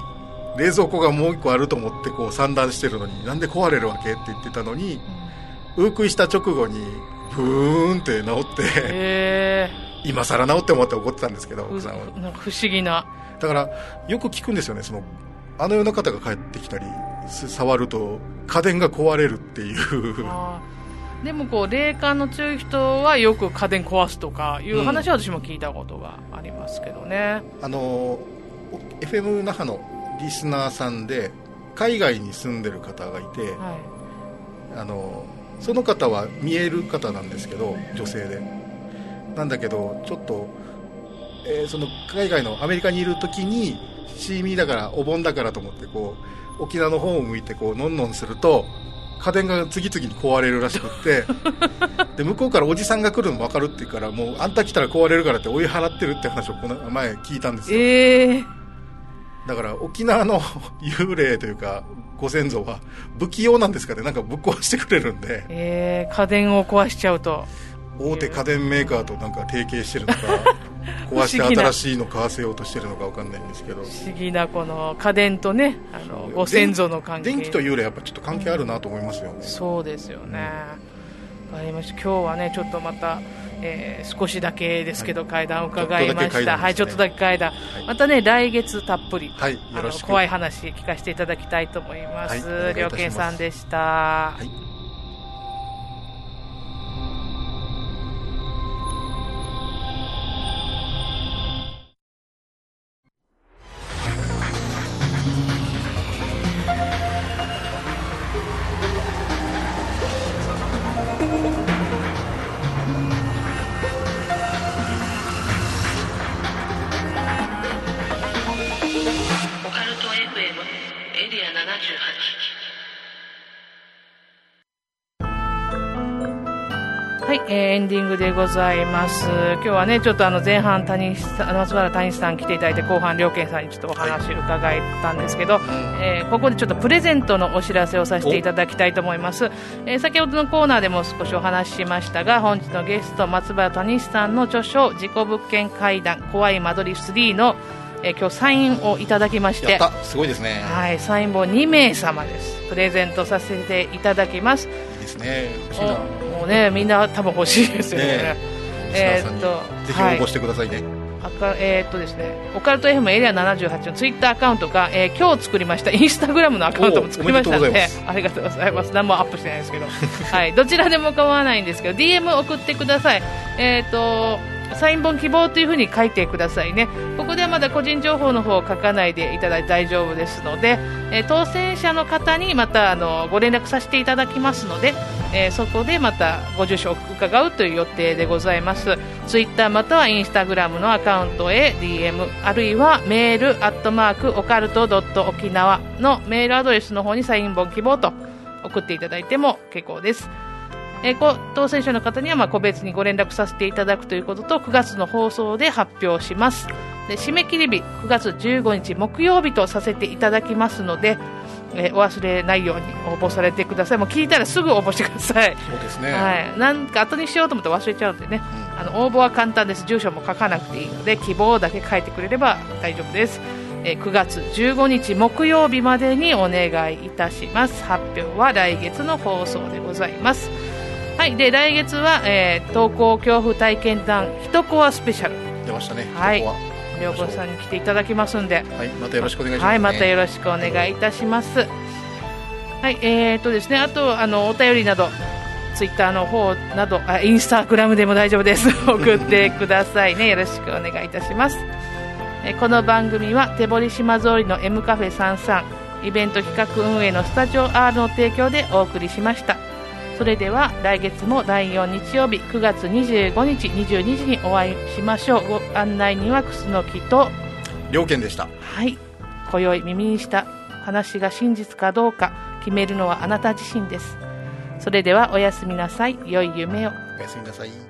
冷蔵庫がもう一個あると思ってこう散乱してるのになんで壊れるわけって言ってたのに、うん、ウークイした直後にふーんって治ってへ今更治って思って怒ってたんですけどえ奥さんは。不思議な。だからよく聞くんですよねそのあの世の方が帰ってきたりす触ると家電が壊れるっていう。でもこう霊感の強い人はよく家電壊すとかいう話は私も聞いたことがありますけどね、あの FM 那覇のリスナーさんで海外に住んでる方がいてはあのその方は見える方なんですけど女性で。なんだけどちょっと、えーその海外のアメリカにいる時にシーミーだからお盆だからと思ってこう沖縄の方を向いてこうのんのんすると家電が次々に壊れるらしくってで向こうからおじさんが来るの分かるって言うからもうあんた来たら壊れるからって追い払ってるって話をこの前聞いたんですい、よ。ええだから沖縄の (laughs) 幽霊というかご先祖は不器用なんですかね。なんかぶっ壊してくれるんで。えー家電を壊しちゃうと。大手家電メーカーとなんか提携してるのか (laughs) 壊して新しいの買わせようとしてるのか分かんないんですけど。不思議なこの家電とねあのご先祖の関係。電気と幽霊やっぱちょっと関係あるなと思いますよね、そうですよね。わかりました今日はねちょっとまた、えー少しだけですけど、階段を伺いました、ね。はいちょっとだけ階段、い。またね来月たっぷりと、はいあのよろしく。怖い話聞かせていただきたいと思います、はいお願いいたします。良健さんでした、はいオカルト FM エリア78えーエンディングでございます。今日はね、ちょっとあの前半谷さん、松原谷さん来ていただいて、後半良健さんにちょっとお話伺えたんですけど、えーここでちょっとプレゼントのお知らせをさせていただきたいと思います。えー先ほどのコーナーでも少しお話ししましたが、本日のゲスト、松原谷さんの著書、自己物件会談、怖い間取り3の、えー今日サインをいただきまして、やったすごいですね、はい、サイン本2名様です。プレゼントさせていただきます。い、いですね欲しいなおもうね、みんな多分欲しいですよね。ねえ。ーっとぜひ応はい。募してくださいね、あかえーっとですね、オカルト FM エリア78のツイッターアカウントが、えー今日作りましたインスタグラムのアカウントも作りましたのでありがとうございます。何もアップしてないですけど、はい、どちらでも構わないんですけど DM 送ってください。えーっとサイン本希望というふうに書いてくださいね。ここではまだ個人情報の方を書かないでいただいて大丈夫ですので、え当選者の方にまたあのご連絡させていただきますので、えそこでまたご住所を伺うという予定でございます。ツイッターまたはインスタグラムのアカウントへ DM あるいはメールアットマークオカルトドット沖縄のメールアドレスの方にサイン本希望と送っていただいても結構です。えーこ当選者の方にはまあ個別にご連絡させていただくということと9月の放送で発表します。で締め切り日9月15日木曜日とさせていただきますので、えーお忘れないように応募されてください。もう聞いたらすぐ応募してください、そうですね、はい、なんか後にしようと思って忘れちゃうんでね、あの応募は簡単です。住所も書かなくていいので希望だけ書いてくれれば大丈夫です、えー9月15日木曜日までにお願いいたします。発表は来月の放送でございますはいで来月は、えー、登校恐怖体験談一コアスペシャル。出ましたね、はい。子さんに来ていただきますんで。ははいまたよろしくお願いします、ね、はい、またよろしくお願いいたします。はい、えーとですね、あとあのお便りなど。ツイッターの方などあインスタグラムでも大丈夫です。(laughs) 送ってくださいね。よろしくお願いいたします。えーこの番組は手堀島通りの M カフェ33イベント企画運営のスタジオ R の提供でお送りしましたそれでは来月も第4日曜日9月25日22時にお会いしましょう。ご案内人は楠木と。両県でした。はい。今宵耳にした話が真実かどうか決めるのはあなた自身です。それではおやすみなさい。良い夢を。おやすみなさい